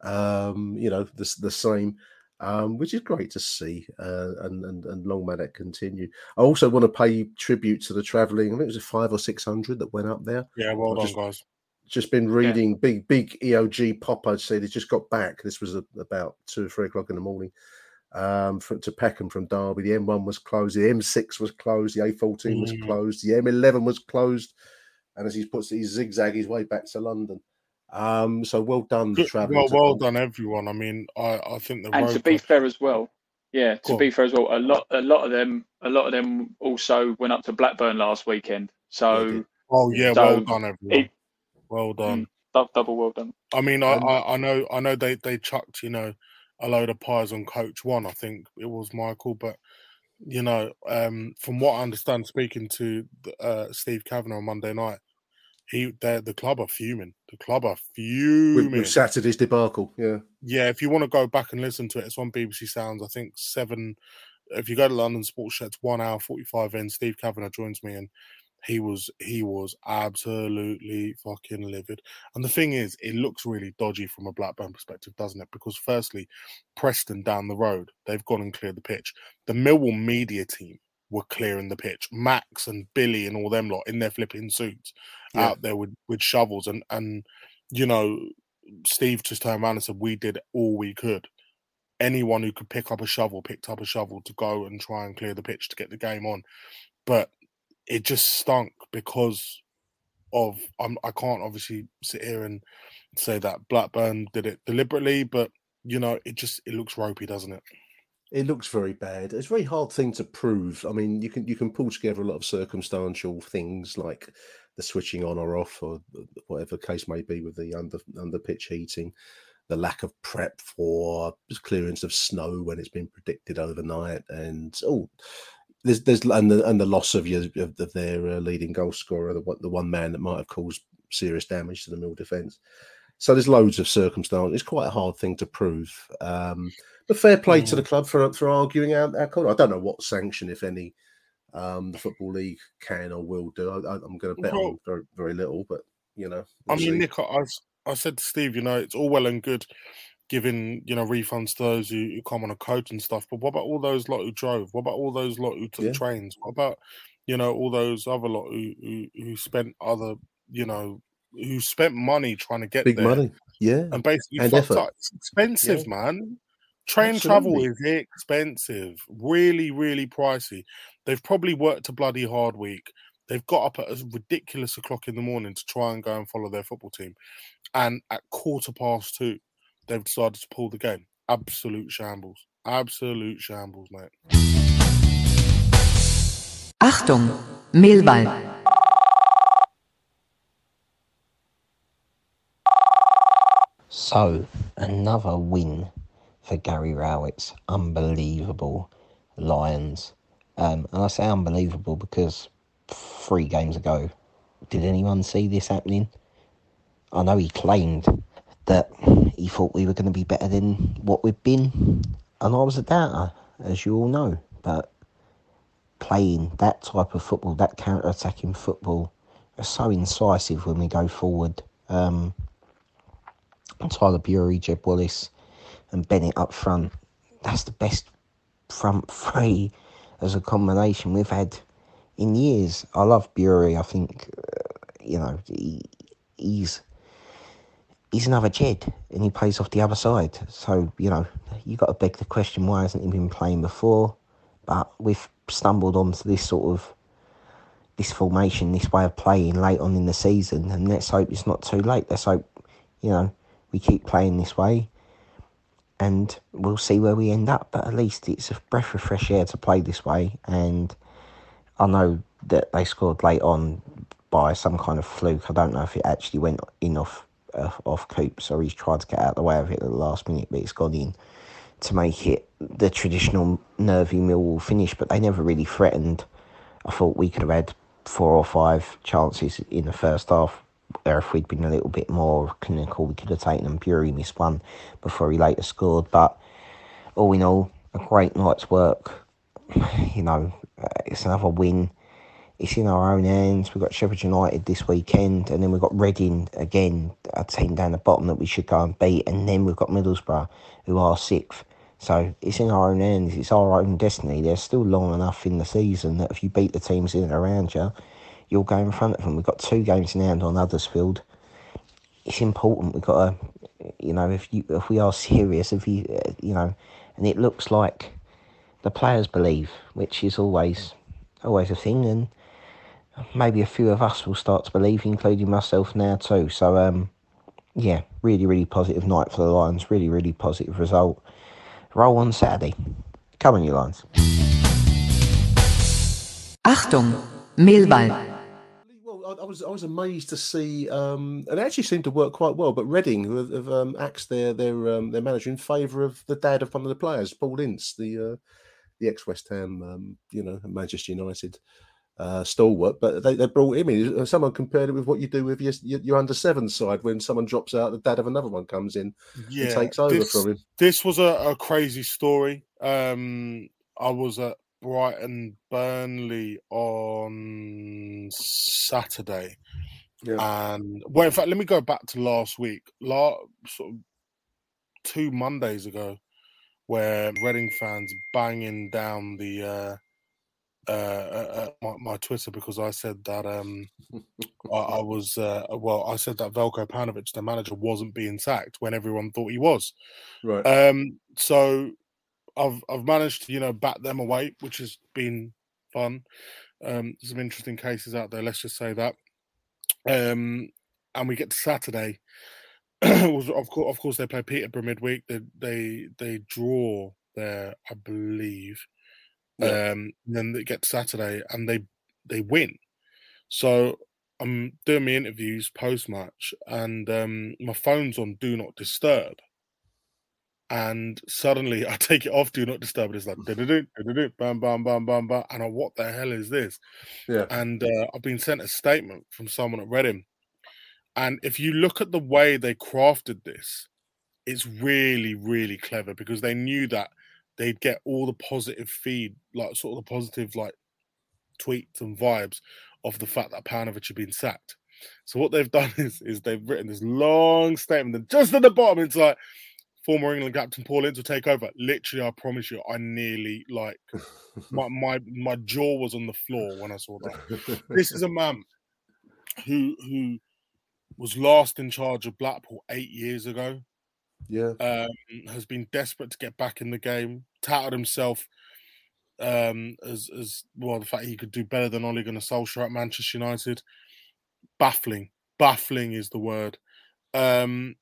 um, you know, the the same. Um, which is great to see, uh, and, and and long may that continue. I also want to pay tribute to the travelling. I think it was a five or six hundred that went up there. Yeah, well I've done, just, guys. Just been reading big big EOG pop. I'd say they just got back. This was a, about two or three o'clock in the morning. Um, from, to Peckham from Derby, the M1 was closed, the M6 was closed, the A14 was Mm. closed, the M11 was closed, and as he puts it, he zigzag his way back to London. Um, so well done, the Good- Well, well done, everyone. I mean, I, I think the and to be fair as well, yeah, to Go be fair as well, a lot a lot of them a lot of them also went up to Blackburn last weekend. So Oh yeah, so well done, everyone. it- well done. dou- double well done. I mean, I, I, I know, I know they they chucked you know a load of pies on Coach One. I think it was Michael, but you know, um, from what I understand, speaking to uh, Steve Kavanagh on Monday night, he the club are fuming. The club are with, fuming. with Saturday's debacle. Yeah, Yeah, if you want to go back and listen to it, it's on BBC Sounds. I think seven. If you go to London Sports Show, it's one hour forty five in. Steve Kavanagh joins me, and he was he was absolutely fucking livid. And the thing is, it looks really dodgy from a Blackburn perspective, doesn't it? Because firstly, Preston down the road, they've gone and cleared the pitch. The Millwall media team were clearing the pitch. Max and Billy and all them lot in their flipping suits Yeah. out there with with shovels and and you know Steve just turned around and said, "We did all we could." Anyone who could pick up a shovel picked up a shovel to go and try and clear the pitch to get the game on, but it just stunk because of I'm, I can't obviously sit here and say that Blackburn did it deliberately, but you know it just it looks ropey, doesn't it? It looks very bad. It's a very hard thing to prove. I mean, you can you can pull together a lot of circumstantial things like the switching on or off, or whatever the case may be with the under under pitch heating, the lack of prep for clearance of snow when it's been predicted overnight, and oh, there's there's and the and the loss of your of, their uh, leading goal scorer, the the one man that might have caused serious damage to the middle defence. So there's loads of circumstance. It's quite a hard thing to prove. Um, but fair play to the club for for arguing out our call. I don't know what sanction, if any, um, the football league can or will do. I, am going to bet Well- on very very little, but you know, I we'll mean, see. Nick, I, I- I said to Steve, you know, it's all well and good giving you know refunds to those who, who come on a coach and stuff, but what about all those lot who drove? What about all those lot who took Yeah. trains? What about you know all those other lot who, who who spent other you know who spent money trying to get big there money, yeah, and basically and fucked effort. up. It's expensive, Yeah. man. Train travel is expensive, really, really pricey. They've probably worked a bloody hard week. They've got up at a ridiculous o'clock in the morning to try and go and follow their football team. And at quarter past two, they've decided to pull the game. Absolute shambles. Absolute shambles, mate. Achtung, Mehlball. So, another win for Gary Rowett's unbelievable Lions. Um, and I say unbelievable because three games ago, did anyone see this happening? I know he claimed that he thought we were going to be better than what we've been, and I was a doubter, as you all know. But playing that type of football, that counter attacking football, is so incisive when we go forward. Um, Tyler Burey, Jed Wallace, and Bennett up front. That's the best front three as a combination we've had in years. I love Burey. I think uh, you know he, he's he's another Jed, and he plays off the other side. So you know you got to beg the question: Why hasn't he been playing before? But we've stumbled onto this sort of this formation, this way of playing late on in the season, and let's hope it's not too late. Let's hope you know we keep playing this way and we'll see where we end up. But at least it's a breath of fresh air to play this way. And I know that they scored late on by some kind of fluke. I don't know if it actually went in off uh, off Coops or he's tried to get out of the way of it at the last minute, but it's gone in to make it the traditional nervy Millwall finish. But they never really threatened. I thought we could have had four or five chances in the first half where if we'd been a little bit more clinical, we could have taken them. Burey missed one before he later scored. But all in all, a great night's work. You know, uh, it's another win. It's in our own hands. We've got Sheffield United this weekend, and then we've got Reading again, a team down the bottom that we should go and beat, and then we've got Middlesbrough, who are sixth. So it's in our own hands. It's our own destiny. There's still long enough in the season that if you beat the teams in and around you, you'll go in front of them. We've got two games in hand on Huddersfield. It's important. We've got to, you know, if you if we are serious, if you, uh, you know, and it looks like the players believe, which is always always a thing, and maybe a few of us will start to believe, including myself now too. So, um, yeah, really, really positive night for the Lions. Really, really positive result. Roll on Saturday. Come on, you Lions. Achtung, Mehlball. I, was I was amazed to see, um, and it actually seemed to work quite well. But Reading who have, have um, axed their their um, their manager in favour of the dad of one of the players, Paul Ince, the uh, the ex West Ham, um, you know, Manchester United uh, stalwart. But they, they brought him in. Someone compared it with what you do with your your, your under seven side when someone drops out, the dad of another one comes in and takes over this, from him. This was a, a crazy story. Um, I was at Brighton Burnley on Saturday. And well, in fact, let me go back to last week. Last sort of two Mondays ago, where Reading fans banging down the uh, uh, uh, my, my Twitter because I said that um, I, I was uh, well. I said that Veljko Paunović, the manager, wasn't being sacked when everyone thought he was. Right. Um, so I've I've managed to you know bat them away, which has been fun. Um, some interesting cases out there. Let's just say that. Um, and we get to Saturday. was- of course, of course, they play Peterborough midweek. They they they draw there, I believe. Yeah. Um, then they get to Saturday and they they win. So I'm doing my interviews post match, and um, my phone's on Do Not Disturb. And suddenly I take it off Do Not Disturb, it's like "Du-du-du, du-du-du, bam, bam, bam, bam, bam, and I, what the hell is this? Yeah. And uh, I've been sent a statement from someone at Reading, and if you look at the way they crafted this, it's really, really clever because they knew that they'd get all the positive feed, like sort of the positive like tweets and vibes of the fact that Pavlovich had been sacked. So what they've done is is they've written this long statement, and just at the bottom it's like former England captain Paul Ince will take over. Literally, I promise you, I nearly like my my my jaw was on the floor when I saw that. this is a man who who was last in charge of Blackpool eight years ago. Yeah. Um, has been desperate to get back in the game, touted himself um, as as well the fact he could do better than Ole Gunnar Solskjaer at Manchester United. Baffling, baffling is the word. Um,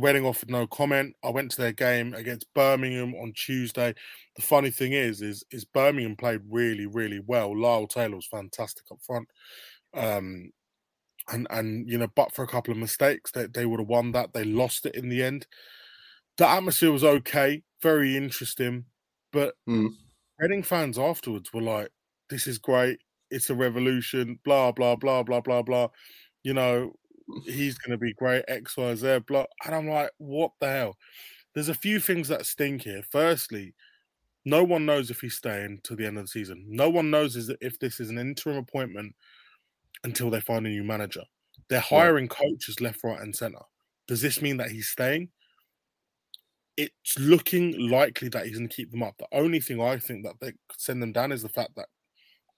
Reading offered no comment. I went to their game against Birmingham on Tuesday. The funny thing is, is is Birmingham played really, really well. Lyle Taylor was fantastic up front. Um, and and you know, but for a couple of mistakes, they, they would have won that. They lost it in the end. The atmosphere was okay, very interesting, but Mm. Reading fans afterwards were like, "This is great. It's a revolution." Blah blah blah blah blah blah. You know, he's going to be great. X Y Z. Blah. And I'm like, what the hell? There's a few things that stink here. Firstly, no one knows if he's staying to the end of the season. No one knows if this is an interim appointment until they find a new manager. They're hiring coaches left, right, and center. Does this mean that he's staying? It's looking likely that he's going to keep them up. The only thing I think that they could send them down is the fact that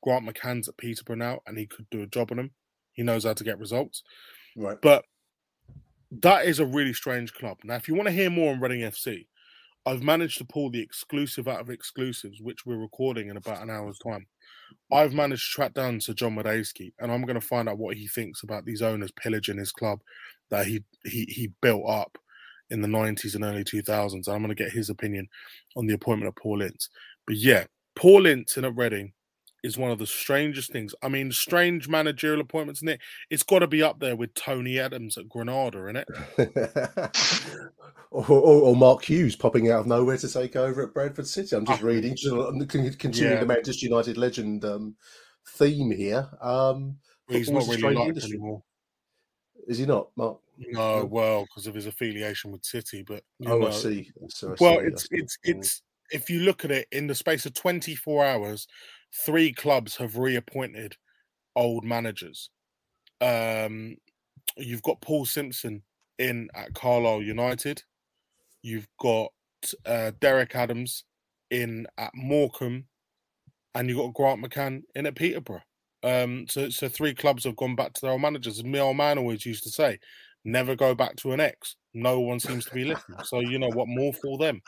Grant McCann's at Peterborough now and he could do a job on him. He knows how to get results. Right. But that is a really strange club. Now, if you want to hear more on Reading FC, I've managed to pull the exclusive out of exclusives, which we're recording in about an hour's time. I've managed to track down Sir John Madejski, and I'm going to find out what he thinks about these owners pillaging his club that he he he built up in the 90s and early 2000s. And I'm going to get his opinion on the appointment of Paul Ince. But yeah, Paul Ince in at Reading is one of the strangest things. I mean, strange managerial appointments in it. It's got to be up there with Tony Adams at Granada, in it. or, or, or Mark Hughes popping out of nowhere to take over at Bradford City. I'm just reading, just uh, continuing Yeah. the Manchester United legend um, theme here. Um, He's not really liked industry. anymore. Is he not, Mark? No, well, because of his affiliation with City. But Oh, I see. So I well, see, it's it's it's if you look at it in the space of 24 hours, three clubs have reappointed old managers. Um, you've got Paul Simpson in at Carlisle United. You've got uh, Derek Adams in at Morecambe, and you've got Grant McCann in at Peterborough. Um, so, so three clubs have gone back to their old managers. As my old man always used to say, never go back to an ex. No one seems to be listening. So you know what? More for them.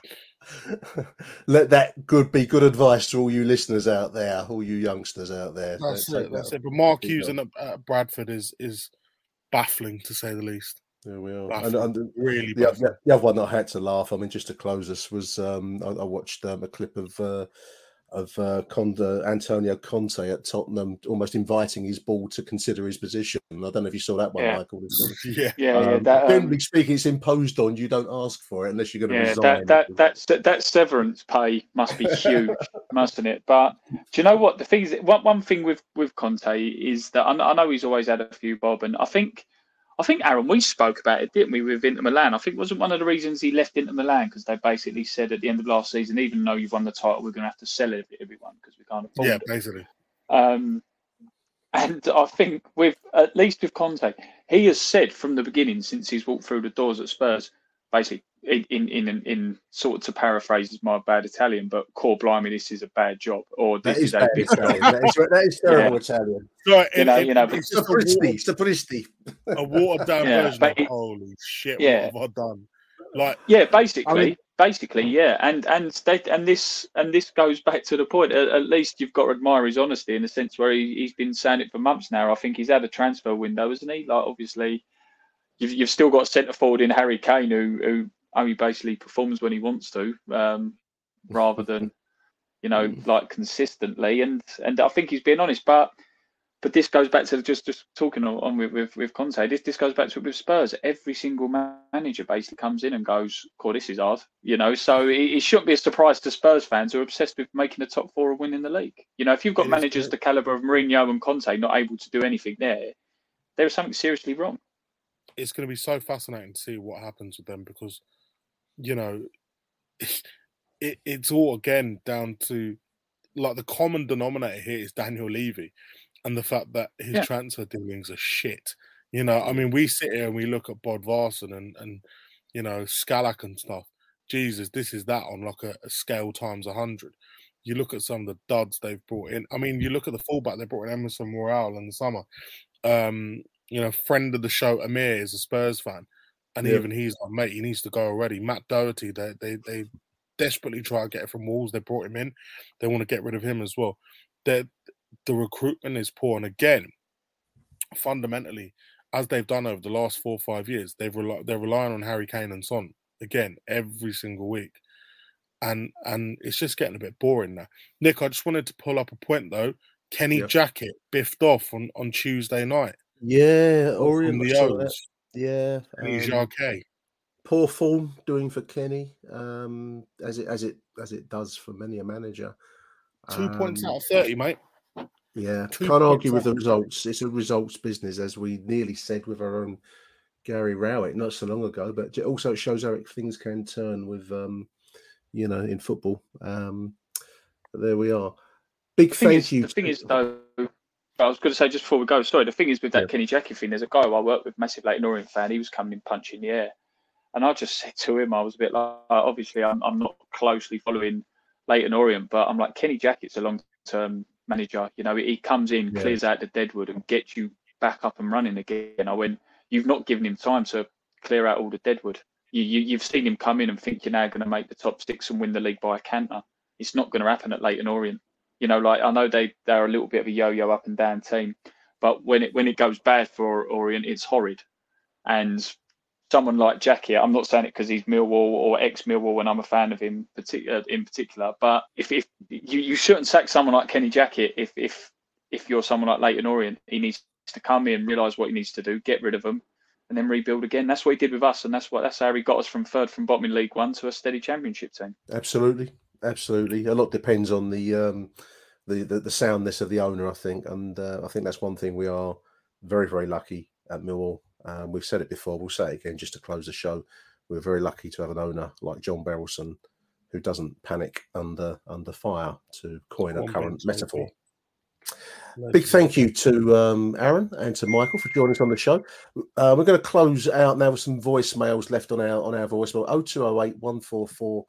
Let that good be good advice to all you listeners out there, all you youngsters out there. That's it. That's that- it. But Mark Hughes in at, at Bradford is is baffling to say the least. Yeah, we are. And, and really the, the, the other one that I had to laugh. I mean, just to close us was um, I, I watched um, a clip of uh, of uh, Conde, Antonio Conte at Tottenham, almost inviting his ball to consider his position. I don't know if you saw that one, Yeah. Michael. Yeah, Yeah, yeah, Um, that, um, generally speaking, it's imposed on. You don't ask for it unless you're going to Yeah, resign. that that that that severance pay must be huge, mustn't it? But do you know what the thing is? One one thing with with Conte is that I, I know he's always had a few bob, and I think I think Aaron we spoke about it, didn't we, with Inter Milan? I think wasn't one of the reasons he left Inter Milan because they basically said at the end of last season, even though you've won the title, we're going to have to sell it to everyone because we can't afford Yeah, it. Yeah, basically. Um, and I think with at least with Conte, he has said from the beginning since he's walked through the doors at Spurs, basically in in in, in sort of to paraphrase my bad Italian, but core blimey, this is a bad job, or this That is is a bad big Italian. job. That is, that is terrible Yeah. Italian. So You it- know, it- you know, it's just a Sapristi, watered, sapristi. a watered down Yeah, version but of it- holy shit, Yeah. what have I done? Like Yeah, basically, I mean- basically, yeah, and and they, and this and this goes back to the point. At, at least you've got to admire his honesty in the sense where he, he's been saying it for months now. I think he's had a transfer window, hasn't he? Like obviously, you've you've still got centre forward in Harry Kane who who only basically performs when he wants to, um, rather than you know like consistently. And and I think he's being honest, but. But this goes back to just just talking on, on with, with with Conte. This this goes back to with Spurs. Every single manager basically comes in and goes, "Cool, this is hard," you know. So it, it shouldn't be a surprise to Spurs fans who are obsessed with making the top four and winning the league. You know, if you've got It managers the caliber of Mourinho and Conte not able to do anything there, there is something seriously wrong. it's going to be so fascinating to see what happens with them because, you know, it, it's all again down to like the common denominator here is Daniel Levy and the fact that his Yeah. transfer dealings are shit. You know, I mean, we sit here and we look at Bodvarsson and, and you know, Skalák and stuff. Jesus, this is that on like a, a scale times a hundred. You look at some of the duds they've brought in. I mean, you look at the fullback they brought in Emerson Royal in the summer. Um, you know, friend of the show, Amir is a Spurs fan, and Yeah. even he's like, mate, he needs to go already. Matt Doherty, they they they desperately try to get it from Wolves. They brought him in. They want to get rid of him as well. The the recruitment is poor, and again, fundamentally, as they've done over the last four or five years, they've rel- they're relying on Harry Kane and Son again every single week, and and it's just getting a bit boring now. Nick, I just wanted to pull up a point though. Kenny Yep. Jackett biffed off on on Tuesday night. Yeah, from Orient. the I saw that. O's. Yeah. Um, poor form doing for Kenny, um, as it as it as it does for many a manager. Two points Um, out of thirty, mate. Yeah, Two can't argue with the results. It's a results business, as we nearly said with our own Gary Rowett not so long ago. But it also shows how things can turn with, um, you know, in football. Um, there we are. Big thank is, you. the thing is though. I was going to say just before we go. Sorry, the thing is with that Kenny Jackett thing. There's a guy who I work with, massive Leyton Orient fan. He was coming in punching the air, and I just said to him, I was a bit like, obviously, I'm, I'm not closely following Leyton Orient, but I'm like Kenny Jackett's a long-term manager. You know, he comes in, Yeah. clears out the deadwood, and gets you back up and running again. I went, you've not given him time to clear out all the deadwood. You, you you've seen him come in and think you're now going to make the top six and win the league by a canter. It's not going to happen at Leyton Orient. You know, like I know they they're a little bit of a yo-yo up and down team, but when it when it goes bad for Orient, it's horrid. And someone like Jackett, I'm not saying it because he's Millwall or ex Millwall, and I'm a fan of him particular uh, in particular. But if if you, you shouldn't sack someone like Kenny Jackett if if if you're someone like Leyton Orient, he needs to come in, realise what he needs to do, get rid of them, and then rebuild again. That's what he did with us, and that's what that's how he got us from third from bottom in League One to a steady Championship team. Absolutely, absolutely. A lot depends on the um, the, the the soundness of the owner, I think, and uh, I think that's one thing we are very very lucky at Millwall. Um, we've said it before. We'll say it again just to close the show. We're very lucky to have an owner like John Berylson, who doesn't panic under under fire, to coin a current metaphor. Big thank you to um, Aaron and to Michael for joining us on the show. Uh, we're going to close out now with some voicemails left on our on our voicemail 0208 144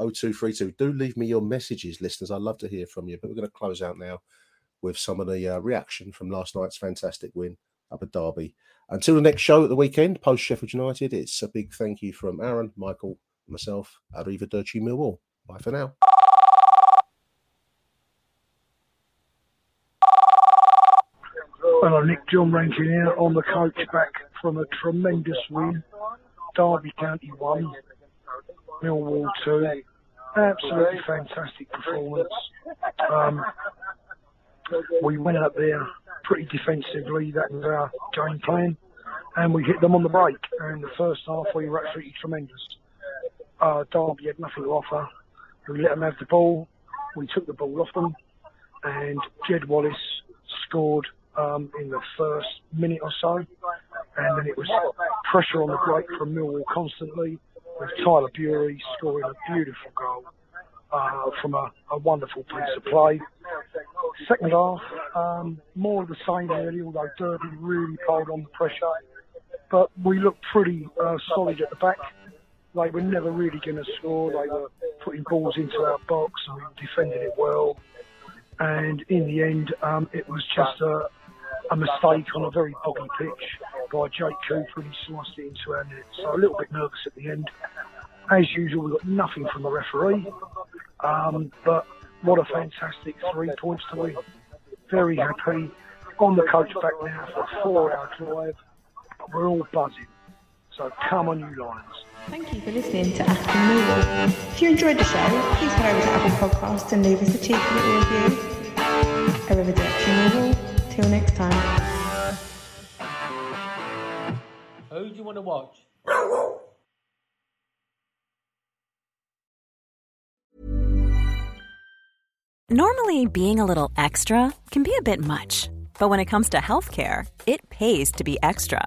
0232. Do leave me your messages, listeners. I'd love to hear from you. But we're going to close out now with some of the uh, reaction from last night's fantastic win up at Derby. Until the next show at the weekend, post Sheffield United, it's a big thank you from Aaron, Michael, myself, Arrivederci Millwall. Bye for now. Hello, Nick John Rankin here on the coach back from a tremendous win. Derby County 1, Millwall 2. Absolutely fantastic performance. Um, we went up there pretty defensively, that was our game plan, and we hit them on the break. And the first half, we were absolutely tremendous. Uh, Derby had nothing to offer. We let them have the ball. We took the ball off them, and Jed Wallace scored um, in the first minute or so, and then it was pressure on the break from Millwall constantly, with Tyler Burey scoring a beautiful goal uh, from a, a wonderful piece of play. Second half, um, more of the same really, although Derby really pulled on the pressure, but we looked pretty uh, solid at the back. they were never really going to score. They were putting balls into our box and we defending it well. And in the end, um, it was just a, a mistake on a very boggy pitch by Jake Cooper and he sliced it into our net. So a little bit nervous at the end. As usual, we got nothing from the referee. Um, but what a fantastic three points to win. Very happy. On the coach back now for a four hour drive. We're all buzzing. So come on, you Lions. Thank you for listening to Aston Millwall. If you enjoyed the show, please head over to Apple Podcasts and leave us a cheeky little review. Arrivederci Millwall. Till next time. Who do you want to watch? Normally, being a little extra can be a bit much, but when it comes to healthcare, it pays to be extra.